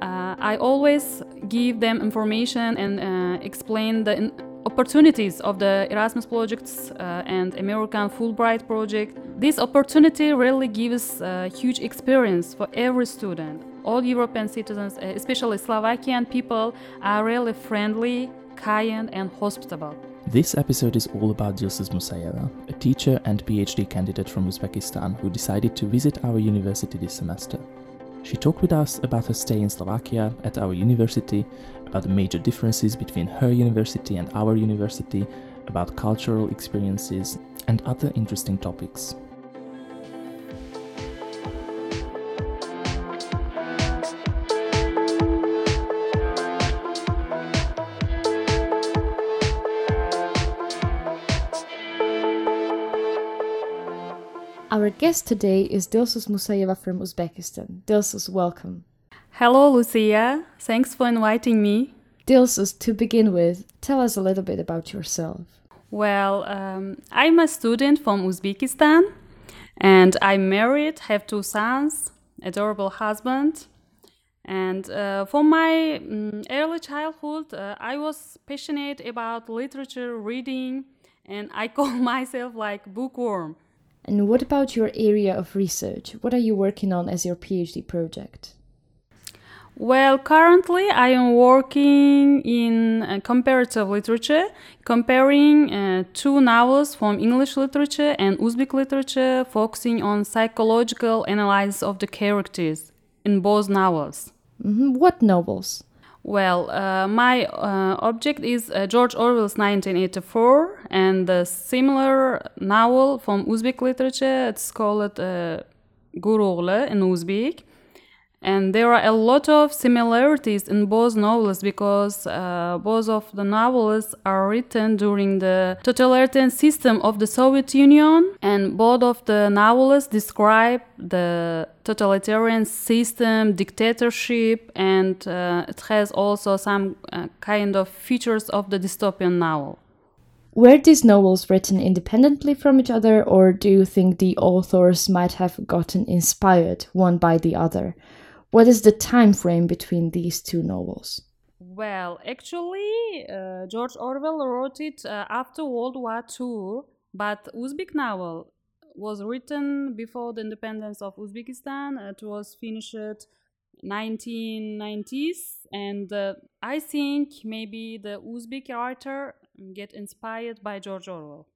uh, I always give them information and uh, explain the opportunities of the Erasmus projects uh, and American Fulbright project. This opportunity really gives a huge experience for every student. All European citizens, uh, especially Slovakian people, are really friendly, kind, and hospitable. This episode is all about Dilsuz Musayeva, a teacher and PhD candidate from Uzbekistan who decided to visit our university this semester. She talked with us about her stay in Slovakia at our university, about the major differences between her university and our university, about cultural experiences, and other interesting topics. Guest today is Dilsuz Musayeva from Uzbekistan. Dilsuz, welcome. Hello, Lucia. Thanks for inviting me. Dilsuz, to begin with, tell us a little bit about yourself. Well, um, I'm a student from Uzbekistan and I'm married, have two sons, adorable husband. And uh, from my um, early childhood, uh, I was passionate about literature, reading, and I call myself like bookworm. And what about your area of research? What are you working on as your PhD project? Well, currently I am working in uh, comparative literature, comparing uh, two novels from English literature and Uzbek literature, focusing on psychological analysis of the characters in both novels. hmm What novels? Well, uh, my uh, object is uh, George Orwell's 1984 and the similar novel from Uzbek literature. It's called uh, Gurugle in Uzbek. And there are a lot of similarities in both novels because uh, both of the novels are written during the totalitarian system of the Soviet Union, and both of the novels describe the totalitarian system, dictatorship, and uh, it has also some uh, kind of features of the dystopian novel. Were these novels written independently from each other, or do you think the authors might have gotten inspired one by the other? What is the time frame between these two novels? Well, actually, uh, George Orwell wrote it uh, after World War II, but Uzbek novel was written before the independence of Uzbekistan. It was finished 1990s, and uh, I think maybe the Uzbek writer get inspired by George Orwell.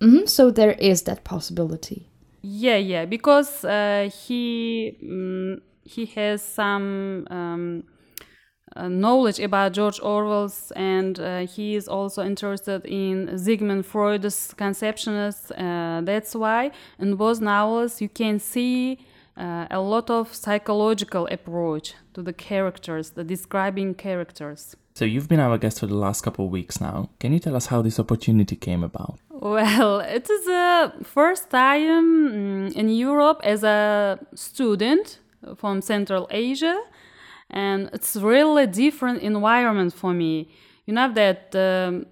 hmm so there is that possibility. Yeah, yeah, because uh, he mm, he has some um, uh, knowledge about George Orwell's, and uh, he is also interested in Sigmund Freud's conceptionists. Uh, that's why in both novels you can see uh, a lot of psychological approach to the characters, the describing characters. So, you've been our guest for the last couple of weeks now. Can you tell us how this opportunity came about? Well, it is the first time mm, in Europe as a student from Central Asia, and it's really different environment for me. You know that the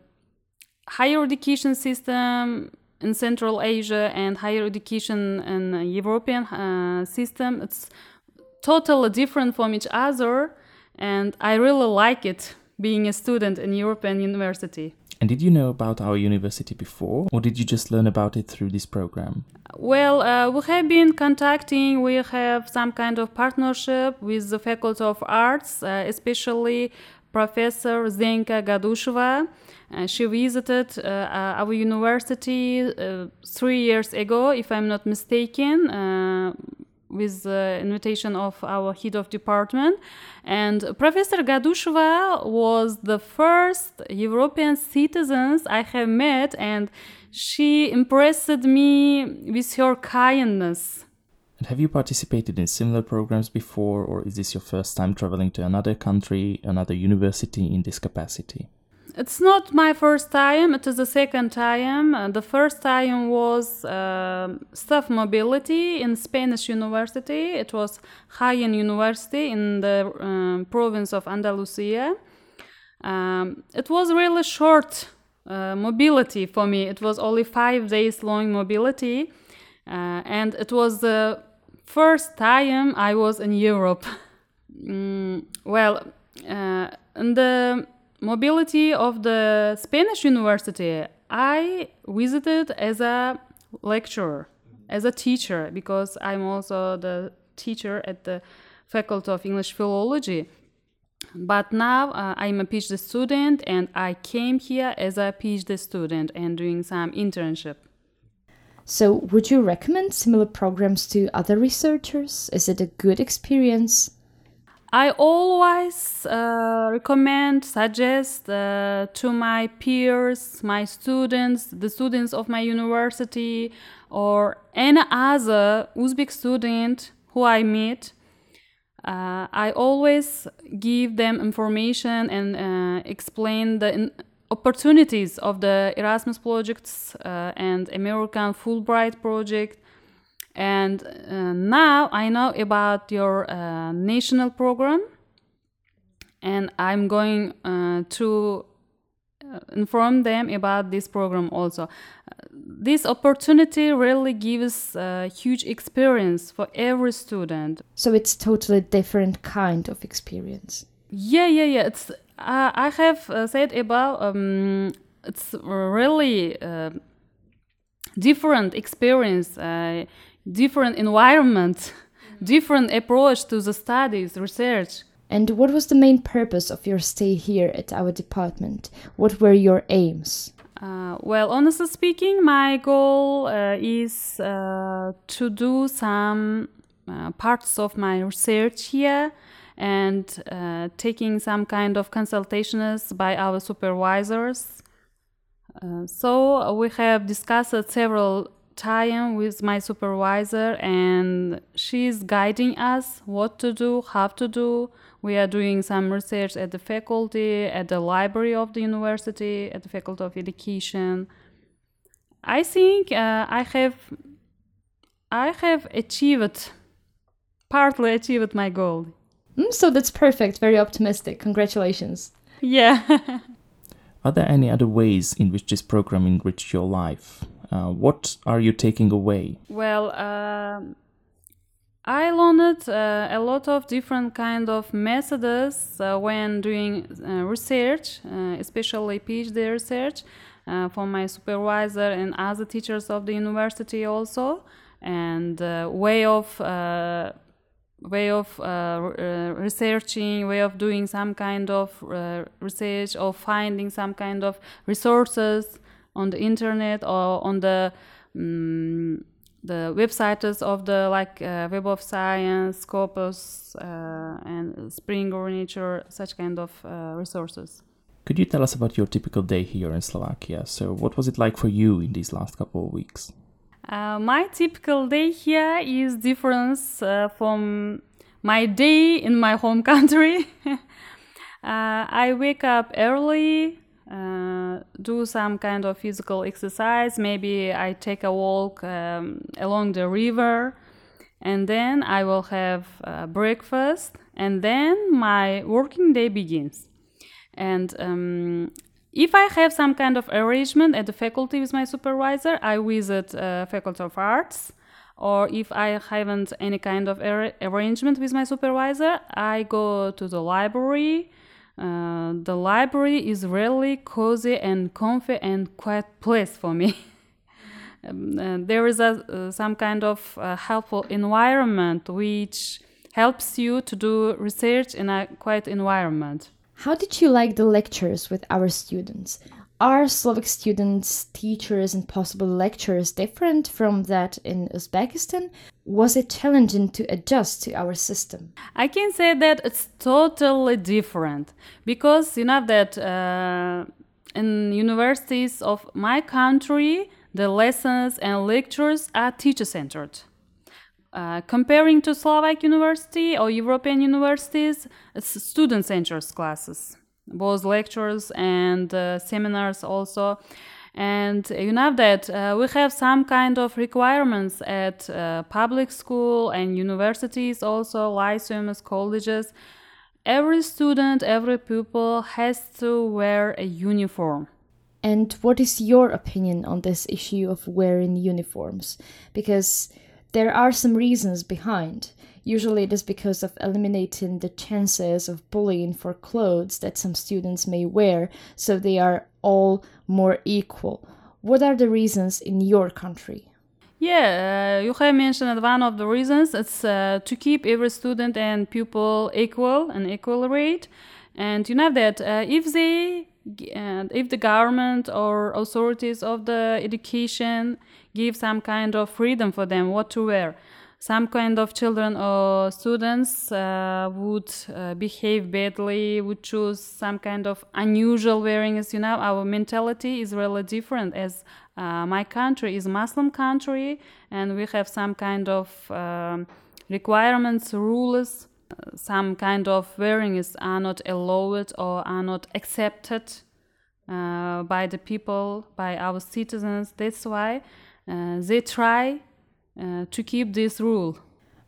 higher education system in Central Asia and higher education in European uh, system, it's totally different from each other, and I really like it being a student in European university. And did you know about our university before, or did you just learn about it through this program? Well, uh, we have been contacting, we have some kind of partnership with the Faculty of Arts, uh, especially Professor Zdenka Gadušová. Uh, she visited uh, our university uh, three years ago, if I'm not mistaken, uh, with the invitation of our head of department. And Professor Gadušová was the first European citizens I have met, and she impressed me with her kindness. And have you participated in similar programs before, or is this your first time traveling to another country, another university in this capacity? It's not my first time, it is the second time. Uh, the first time was uh, staff mobility in Spanish university. It was Jaén University in the um, province of Andalusia. Um, it was really short uh, mobility for me. It was only five days long mobility. Uh, and it was the first time I was in Europe. mm, well, uh, in the mobility of the Spanish university, I visited as a lecturer, as a teacher, because I'm also the teacher at the Faculty of English Philology. But now uh, I'm a PhD student and I came here as a PhD student and doing some internship. So, would you recommend similar programs to other researchers? Is it a good experience? I always uh, recommend, suggest uh, to my peers, my students, the students of my university, or any other Uzbek student who I meet. Uh, I always give them information and uh, explain the opportunities of the Erasmus projects uh, and American Fulbright project and uh, now I know about your uh, national program, and I'm going uh, to uh, inform them about this program also. Uh, this opportunity really gives a huge experience for every student. So it's totally different kind of experience. Yeah, yeah, yeah. It's uh, I have said about um, it's really different experience different environment, different approach to the studies, research. And what was the main purpose of your stay here at our department? What were your aims? Uh, well, honestly speaking, my goal uh, is uh, to do some uh, parts of my research here and uh, taking some kind of consultations by our supervisors. Uh, so we have discussed several time with my supervisor and she's guiding us what to do, how to do. We are doing some research at the faculty, at the library of the university, at the faculty of education. I think uh, I have I have achieved partly achieved my goal. Mm, so that's perfect, very optimistic. Congratulations. Yeah. Are there any other ways in which this program enriched your life? Uh, what are you taking away? Well, uh, I learned uh, a lot of different kind of methods uh, when doing uh, research, uh, especially PhD research, from my supervisor and other teachers of the university also, and way of way of uh, uh, researching, way of doing some kind of uh, research or finding some kind of resources on the internet or on the um, the websites of the like uh, Web of Science, Scopus, uh, and Springer Nature, such kind of uh, resources. Could you tell us about your typical day here in Slovakia? So, what was it like for you in these last couple of weeks? Uh, my typical day here is different uh, from my day in my home country. uh, I wake up early, uh, do some kind of physical exercise. Maybe I take a walk um, along the river, and then I will have uh, breakfast, and then my working day begins. And um, if I have some kind of arrangement at the faculty with my supervisor, I visit uh, Faculty of Arts. Or if I haven't any kind of ar- arrangement with my supervisor, I go to the library uh, the library is really cozy and comfy and quiet place for me. um, uh, there is a, uh, some kind of uh, helpful environment which helps you to do research in a quiet environment. How did you like the lectures with our students? Are Slovak students, teachers, and possible lecturers different from that in Uzbekistan? Was it challenging to adjust to our system? I can say that it's totally different because you know that uh, in universities of my country, the lessons and lectures are teacher centered. Uh, comparing to Slovak university or European universities, it's student centered classes both lectures and uh, seminars also. And you know that uh, we have some kind of requirements at uh, public school and universities also lyceums colleges. Every student every pupil has to wear a uniform. And what is your opinion on this issue of wearing uniforms? Because there are some reasons behind Usually, it is because of eliminating the chances of bullying for clothes that some students may wear, so they are all more equal. What are the reasons in your country? Yeah, uh, you have mentioned one of the reasons. It's uh, to keep every student and pupil equal and equal rate. And you know that uh, if they and if the government or authorities of the education give some kind of freedom for them what to wear some kind of children or students uh, would uh, behave badly would choose some kind of unusual wearings you know our mentality is really different as uh, my country is muslim country and we have some kind of um, requirements rules some kind of wearings are not allowed or are not accepted uh, by the people, by our citizens. That's why uh, they try uh, to keep this rule.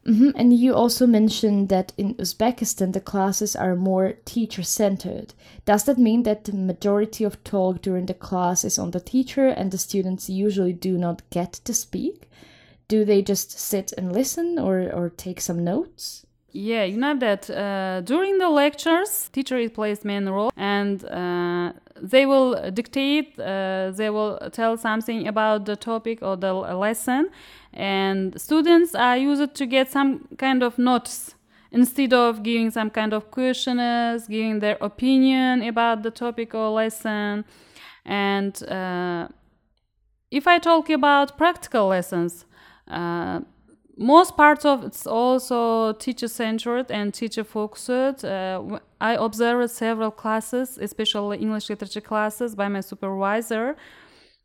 Mm-hmm. And you also mentioned that in Uzbekistan the classes are more teacher centered. Does that mean that the majority of talk during the class is on the teacher and the students usually do not get to speak? Do they just sit and listen or, or take some notes? Yeah, you know that uh, during the lectures, teacher plays main role, and uh, they will dictate. Uh, they will tell something about the topic or the lesson, and students are used to get some kind of notes instead of giving some kind of questionnaires, giving their opinion about the topic or lesson. And uh, if I talk about practical lessons, uh, most parts of it's also teacher centered and teacher focused. Uh, I observed several classes, especially English literature classes, by my supervisor.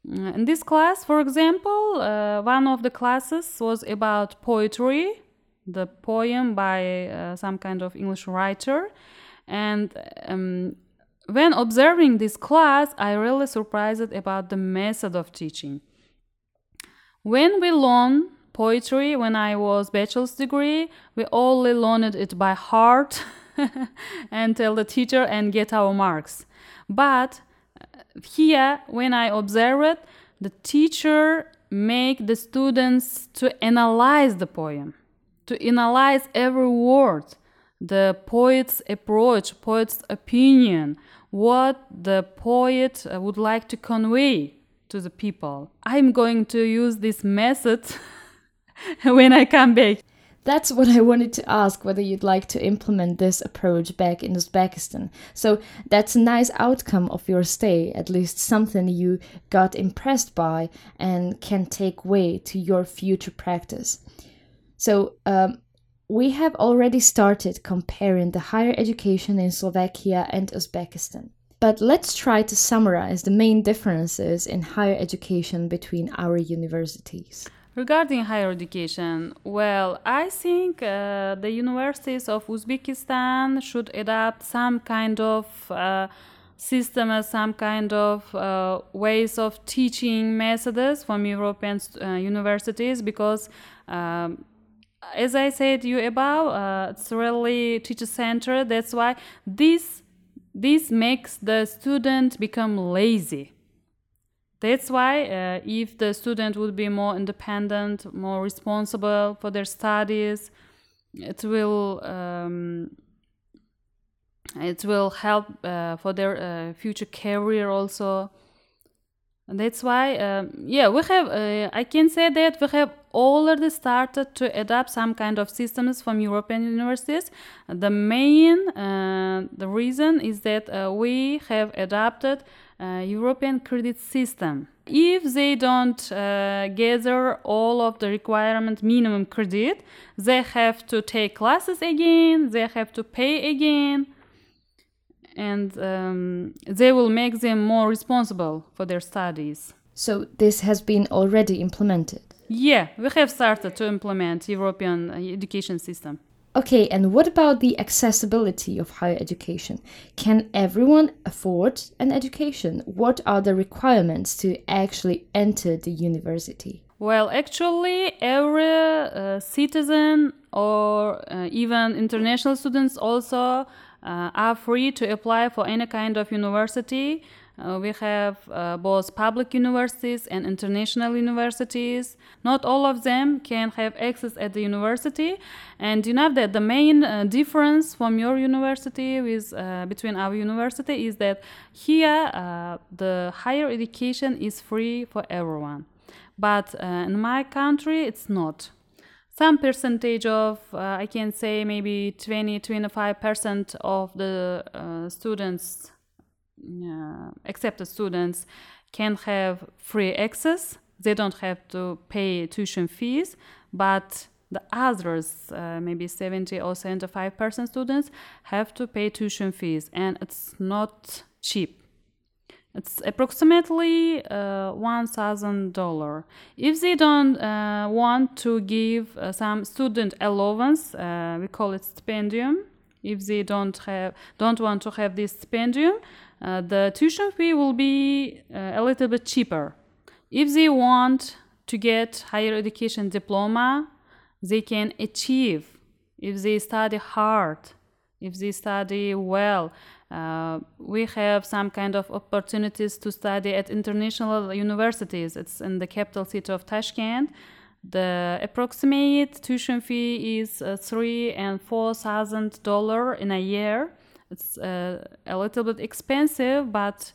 Uh, in this class, for example, uh, one of the classes was about poetry, the poem by uh, some kind of English writer. And um, when observing this class, I really surprised about the method of teaching. When we learn poetry when I was bachelor's degree. We only learned it by heart and tell the teacher and get our marks. But here, when I observe it, the teacher make the students to analyze the poem, to analyze every word, the poet's approach, poet's opinion, what the poet uh, would like to convey to the people. I'm going to use this method when I come back. That's what I wanted to ask whether you'd like to implement this approach back in Uzbekistan. So that's a nice outcome of your stay, at least something you got impressed by and can take way to your future practice. So, um, we have already started comparing the higher education in Slovakia and Uzbekistan. But let's try to summarize the main differences in higher education between our universities. Regarding higher education, well, I think uh, the universities of Uzbekistan should adopt some kind of uh, system, some kind of uh, ways of teaching methods from European uh, universities because. Um, as I said you above, uh, it's really teacher centered. That's why this this makes the student become lazy that's why uh, if the student would be more independent, more responsible for their studies, it will um, it will help uh, for their uh, future career also. That's why, um, yeah, we have. Uh, I can say that we have already started to adopt some kind of systems from European universities. The main, uh, the reason is that uh, we have adopted uh, European credit system. If they don't uh, gather all of the requirement minimum credit, they have to take classes again, they have to pay again, and um, they will make them more responsible for their studies. So this has been already implemented. Yeah, we have started to implement European uh, education system. Okay, and what about the accessibility of higher education? Can everyone afford an education? What are the requirements to actually enter the university? Well, actually, every uh, citizen or uh, even international students also are free to apply for any kind of university. Uh, we have uh, both public universities and international universities. Not all of them can have access at the university, and you know that the main uh, difference from your university with uh, between our university is that here uh, the higher education is free for everyone, but uh, in my country it's not some percentage of uh, i can say maybe 20 25% of the uh, students uh, accepted students can have free access. They don't have to pay tuition fees but the others uh, maybe 70 or 75% students have to pay tuition fees and it's not cheap it's approximately uh, $1,000. If they don't uh, want to give uh, some student allowance, uh, we call it stipendium. If they don't have don't want to have this stipendium, uh, the tuition fee will be uh, a little bit cheaper. If they want to get higher education diploma, they can achieve if they study hard, if they study well uh, we have some kind of opportunities to study at international universities. It's in the capital city of Tashkent. The approximate tuition fee is uh, three and four thousand dollar in a year. It's uh, a little bit expensive, but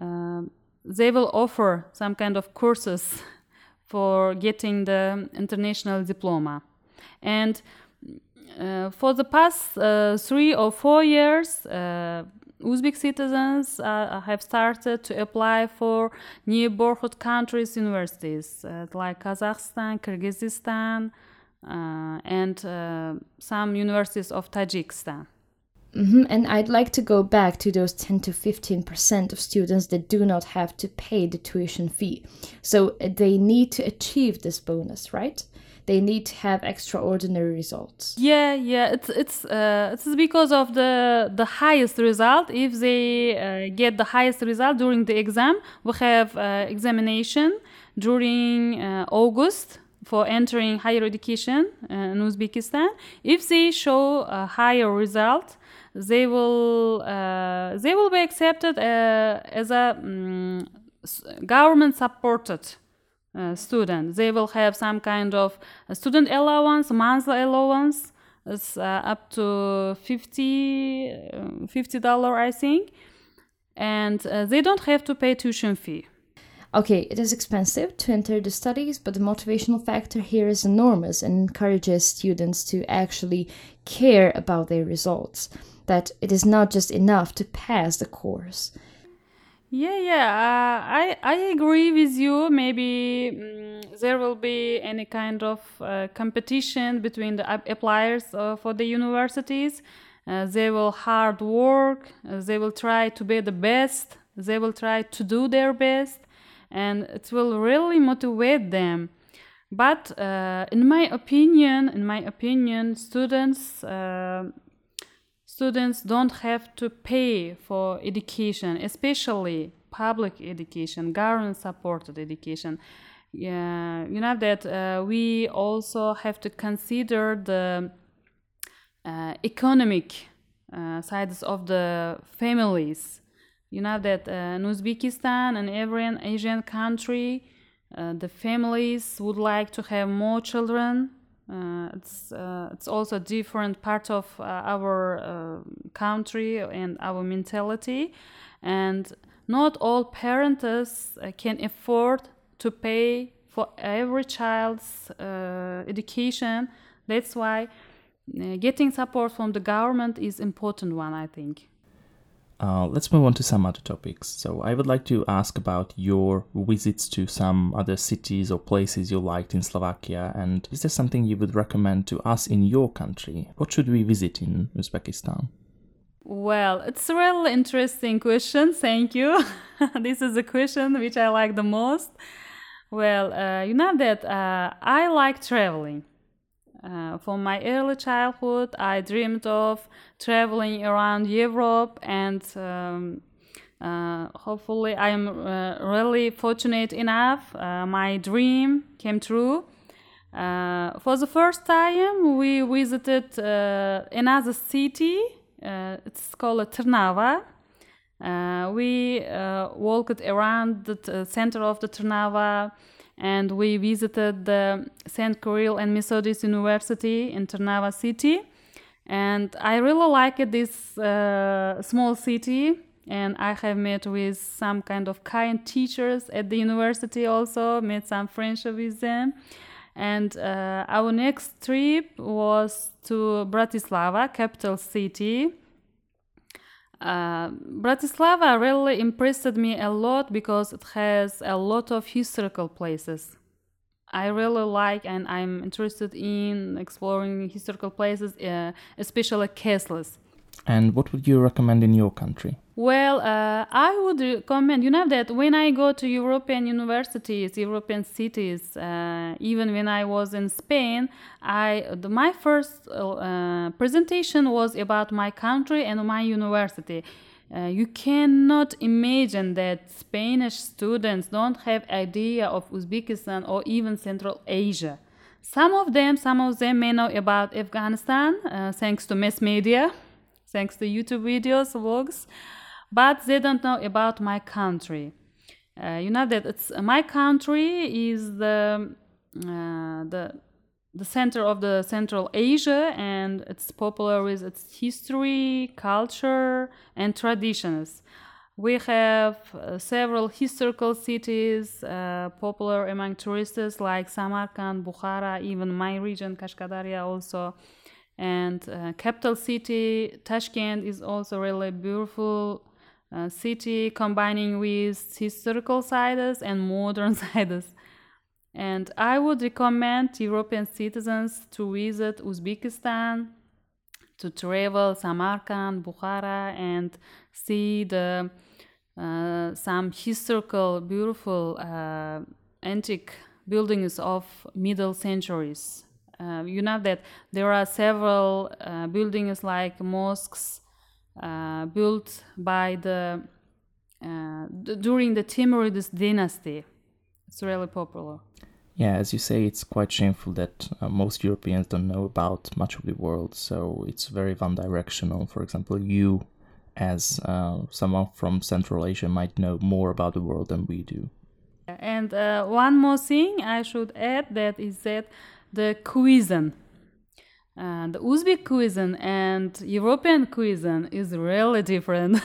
uh, they will offer some kind of courses for getting the international diploma. And for the past uh, three or four years, uh, Uzbek citizens uh, have started to apply for neighborhood countries' universities uh, like Kazakhstan, Kyrgyzstan, and some universities of Tajikistan. Mm-hmm. And I'd like to go back to those 10 to 15% of students that do not have to pay the tuition fee. So they need to achieve this bonus, right? They need to have extraordinary results. Yeah, yeah, it's it's uh, it's because of the the highest result. If they uh, get the highest result during the exam, we have uh, examination during uh, August for entering higher education uh, in Uzbekistan. If they show a higher result, they will uh, they will be accepted as a um, government supported uh, student. They will have some kind of student allowance, monthly allowance. It's uh, up to 50 uh, dollar, I think, and uh, they don't have to pay tuition fee. Okay, it is expensive to enter the studies, but the motivational factor here is enormous and encourages students to actually care about their results. That it is not just enough to pass the course. Yeah, yeah, uh, I I agree with you. Maybe mm, there will be any kind of uh, competition between the appliers uh, for the universities. Uh, they will hard work. Uh, they will try to be the best. They will try to do their best, and it will really motivate them. But uh, in my opinion, in my opinion, students students don't have to pay for education, especially public education, government supported education. Yeah, you know that uh, we also have to consider the uh, economic uh, sides of the families. You know that uh, in Uzbekistan and every Asian country, uh, the families would like to have more children uh, it's uh, it's also a different part of uh, our uh, country and our mentality, and not all parents uh, can afford to pay for every child's education. That's why getting support from the government is important one. I think. Uh, let's move on to some other topics. So, I would like to ask about your visits to some other cities or places you liked in Slovakia, and is there something you would recommend to us in your country? What should we visit in Uzbekistan? Well, it's a really interesting question. Thank you. this is a question which I like the most. Well, uh, you know that uh, I like traveling. Uh, from my early childhood, I dreamed of traveling around Europe, and um, uh, hopefully, I am uh, really fortunate enough. Uh, my dream came true. Uh, for the first time, we visited another city. it's called Trnava. We walked around the center of the Trnava and we visited the St. Kirill and Methodius University in Trnava city. And I really liked this uh, small city and I have met with some kind of kind teachers at the university also, made some friendship with them. And uh, our next trip was to Bratislava, capital city. Uh, Bratislava really impressed me a lot because it has a lot of historical places. I really like and I'm interested in exploring historical places, uh, especially castles. And what would you recommend in your country? Well, uh, I would recommend, you know, that when I go to European universities, European cities, uh, even when I was in Spain, I the, my first uh, presentation was about my country and my university. Uh, you cannot imagine that Spanish students don't have idea of Uzbekistan or even Central Asia. Some of them, some of them may know about Afghanistan uh, thanks to mass media, thanks to YouTube videos, vlogs but they don't know about my country. Uh, you know that it's my country is the uh, the the center of the Central Asia, and it's popular with its history, culture, and traditions. We have uh, several historical cities uh, popular among tourists like Samarkand, Bukhara, even my region, Kashkadarya also. And uh, capital city, Tashkent is also really beautiful uh, city combining with historical sites and modern sites. And I would recommend European citizens to visit Uzbekistan, to travel Samarkand, Bukhara, and see the uh, some historical, beautiful, uh, antique buildings of middle centuries. Uh, you know that there are several uh, buildings like mosques uh, built by the uh, d- during the Timurid dynasty. It's really popular. Yeah, as you say, it's quite shameful that uh, most Europeans don't know about much of the world, so it's very one directional. For example, you, as uh, someone from Central Asia, might know more about the world than we do. And uh, one more thing I should add that is that the cuisine uh, the Uzbek cuisine and European cuisine is really different.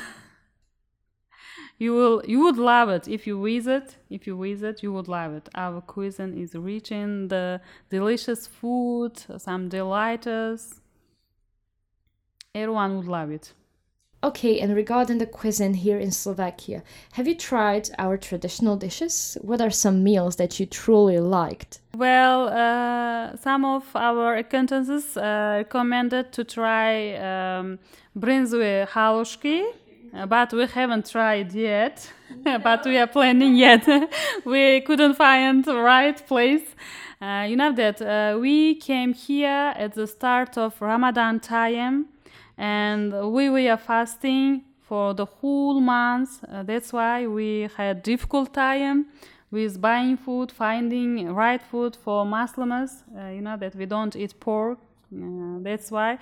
you will you would love it if you visit. If you visit, you would love it. Our cuisine is rich in the delicious food, some delights. Everyone would love it. Okay, and regarding the cuisine here in Slovakia, have you tried our traditional dishes? What are some meals that you truly liked? Well, uh, some of our acquaintances uh, recommended to try um, bryndzové halušky, uh, but we haven't tried yet. but we are planning yet. we couldn't find the right place. Uh, you know that uh, we came here at the start of Ramadan time and we were fasting for the whole month. Uh, that's why we had difficult time with buying food, finding right food for Muslims. Uh, you know that we don't eat pork. Uh, that's why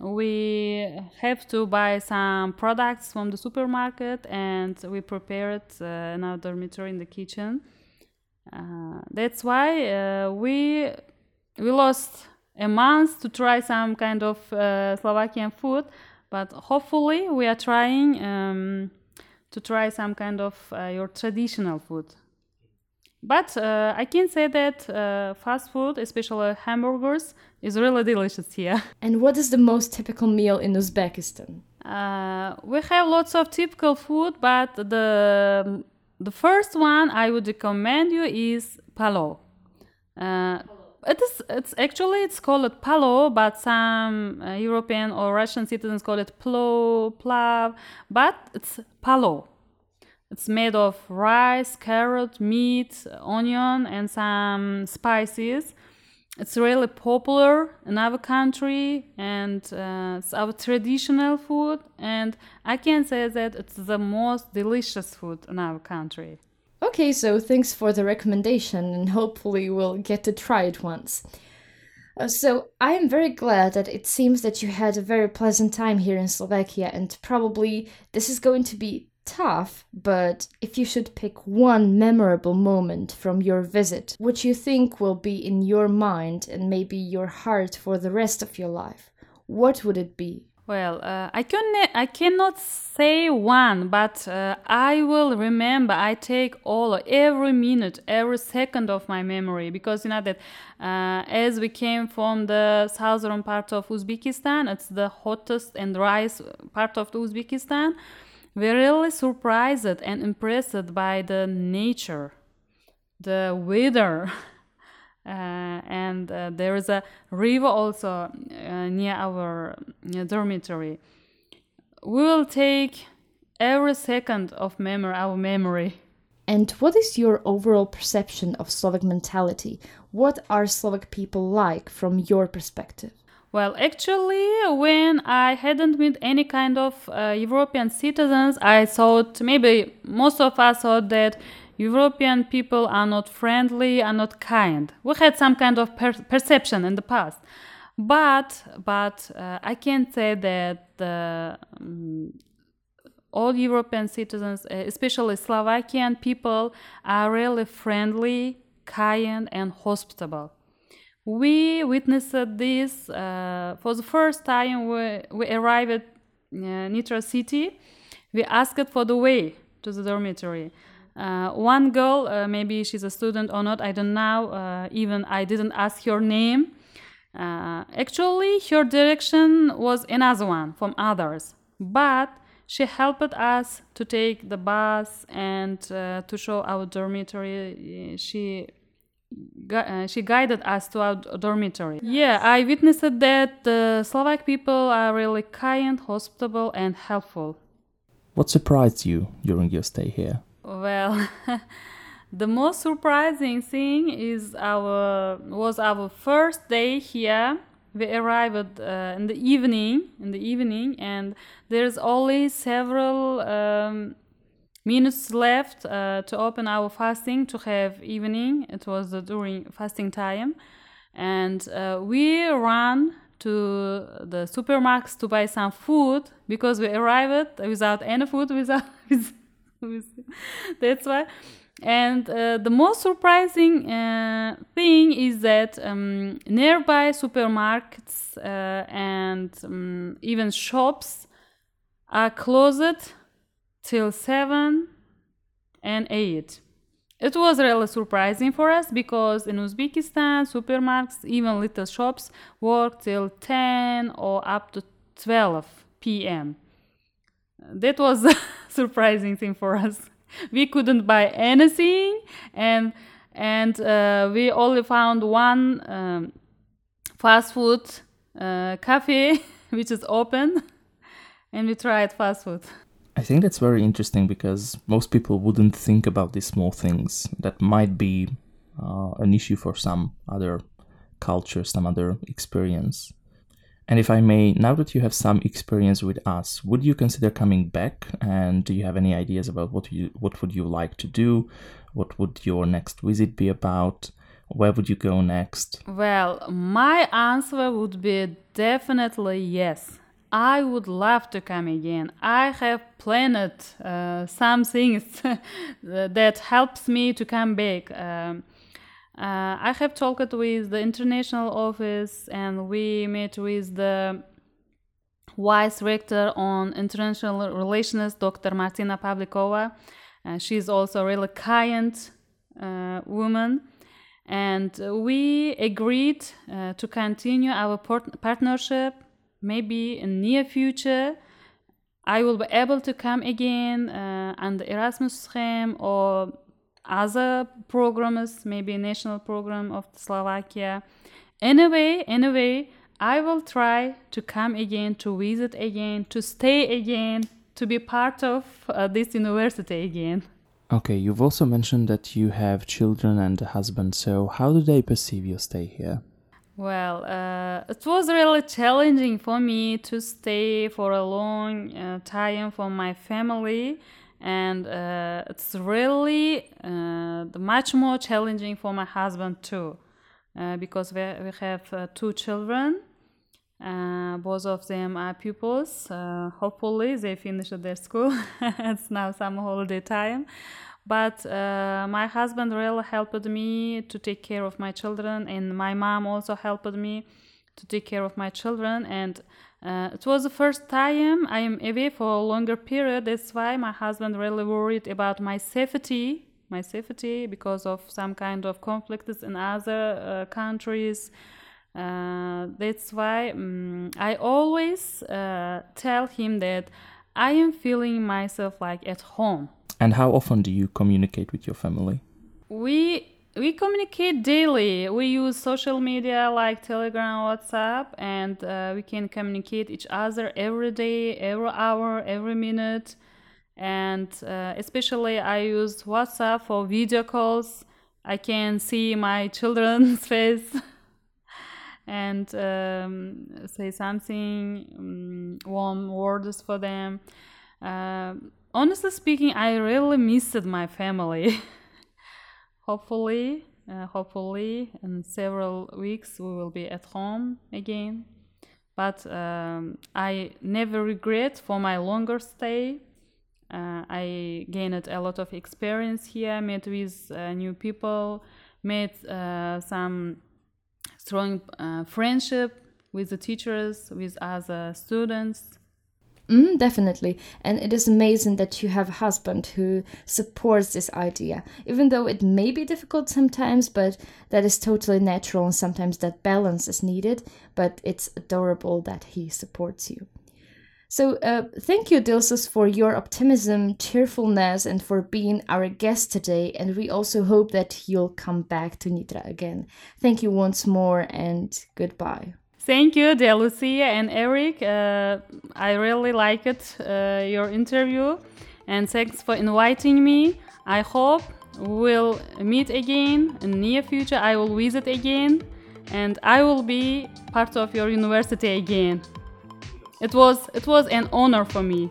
we have to buy some products from the supermarket and we prepared uh, another dormitory in the kitchen. Uh, that's why uh, we we lost a month to try some kind of uh, Slovakian food, but hopefully we are trying um, to try some kind of uh, your traditional food. But uh, I can say that uh, fast food, especially hamburgers, is really delicious here. And what is the most typical meal in Uzbekistan? Uh, we have lots of typical food, but the the first one I would recommend you is palo. Uh, it is it's actually it's called palo but some uh, european or russian citizens call it plo plav but it's palo. It's made of rice carrot meat onion and some spices. It's really popular in our country and uh, it's our traditional food and i can say that it's the most delicious food in our country Okay, so thanks for the recommendation, and hopefully we'll get to try it once. Uh, so I am very glad that it seems that you had a very pleasant time here in Slovakia, and probably this is going to be tough, but if you should pick one memorable moment from your visit, which you think will be in your mind and maybe your heart for the rest of your life, what would it be? Well, uh, I can I cannot say one, but uh, I will remember. I take all every minute, every second of my memory because you know that uh, as we came from the southern part of Uzbekistan, it's the hottest and driest part of Uzbekistan. We're really surprised and impressed by the nature, the weather. Uh, and uh, there is a river also uh, near our dormitory. We will take every second of memory, our memory. And what is your overall perception of Slovak mentality? What are Slovak people like from your perspective? Well, actually, when I hadn't met any kind of uh, European citizens, I thought maybe most of us thought that European people are not friendly, are not kind. We had some kind of per- perception in the past, but but uh, I can't say that the, um, all European citizens, uh, especially Slovakian people, are really friendly, kind, and hospitable. We witnessed this uh, for the first time. We, we arrived at uh, Nitra city. We asked for the way to the dormitory. Uh, one girl, uh, maybe she's a student or not, I don't know. Uh, even I didn't ask her name. Uh, actually, her direction was another one from others, but she helped us to take the bus and uh, to show our dormitory. She uh, she guided us to our dormitory. Yeah, I witnessed that the Slovak people are really kind, hospitable, and helpful. What surprised you during your stay here? Well, the most surprising thing is our was our first day here. We arrived uh, in the evening, in the evening, and there's only several um, minutes left uh, to open our fasting to have evening. It was during fasting time, and uh, we ran to the supermarkets to buy some food because we arrived without any food without. That's why. And uh, the most surprising uh, thing is that um, nearby supermarkets uh, and um, even shops are closed till 7 and 8. It was really surprising for us because in Uzbekistan, supermarkets, even little shops, work till 10 or up to 12 p.m. That was surprising thing for us. We couldn't buy anything, and and uh, we only found one um, fast food uh, cafe which is open, and we tried fast food. I think that's very interesting because most people wouldn't think about these small things that might be uh, an issue for some other culture, some other experience. And if I may, now that you have some experience with us, would you consider coming back? And do you have any ideas about what you what would you like to do? What would your next visit be about? Where would you go next? Well, my answer would be definitely yes. I would love to come again. I have planned uh, some things that helps me to come back. Um, uh, I have talked with the international office and we met with the vice rector on international relations, Dr. Martina Pavlikova. Uh, she's also a really kind uh, woman. And we agreed uh, to continue our partnership maybe in near future. I will be able to come again uh, on the Erasmus scheme or other programs, maybe national program of Slovakia. Anyway, anyway, I will try to come again, to visit again, to stay again, to be part of uh, this university again. Okay, you've also mentioned that you have children and a husband, so how do they perceive your stay here? Well, uh, it was really challenging for me to stay for a long uh, time for my family and uh, it's really uh, much more challenging for my husband too uh, because we, we have uh, two children. Uh, both of them are pupils. Uh, hopefully, they finish their school. it's now some holiday time. But my husband really helped me to take care of my children, and my mom also helped me to take care of my children. And uh, it was the first time I am away for a longer period. That's why my husband really worried about my safety, my safety because of some kind of conflicts in other uh, countries. Uh, that's why um, I always uh, tell him that I am feeling myself like at home. And how often do you communicate with your family? We we communicate daily. We use social media like Telegram, WhatsApp, and uh, we can communicate each other every day, every hour, every minute. And uh, especially, I use WhatsApp for video calls. I can see my children's face and um, say something um, warm words for them. Uh, honestly speaking, I really missed my family. hopefully, uh, hopefully, in several weeks we will be at home again. But um, I never regret for my longer stay. Uh, I gained a lot of experience here, met with uh, new people, met uh, some strong uh, friendship with the teachers, with other students. Mm, definitely. And it is amazing that you have a husband who supports this idea, even though it may be difficult sometimes, but that is totally natural and sometimes that balance is needed. But it's adorable that he supports you. So, uh, thank you, Dilsuz, for your optimism, cheerfulness, and for being our guest today. And we also hope that you'll come back to Nitra again. Thank you once more, and goodbye. Thank you, dear Lucia and Eric. Uh, I really liked uh, your interview, and thanks for inviting me. I hope we'll meet again in near future. I will visit again, and I will be part of your university again. It was it was an honor for me.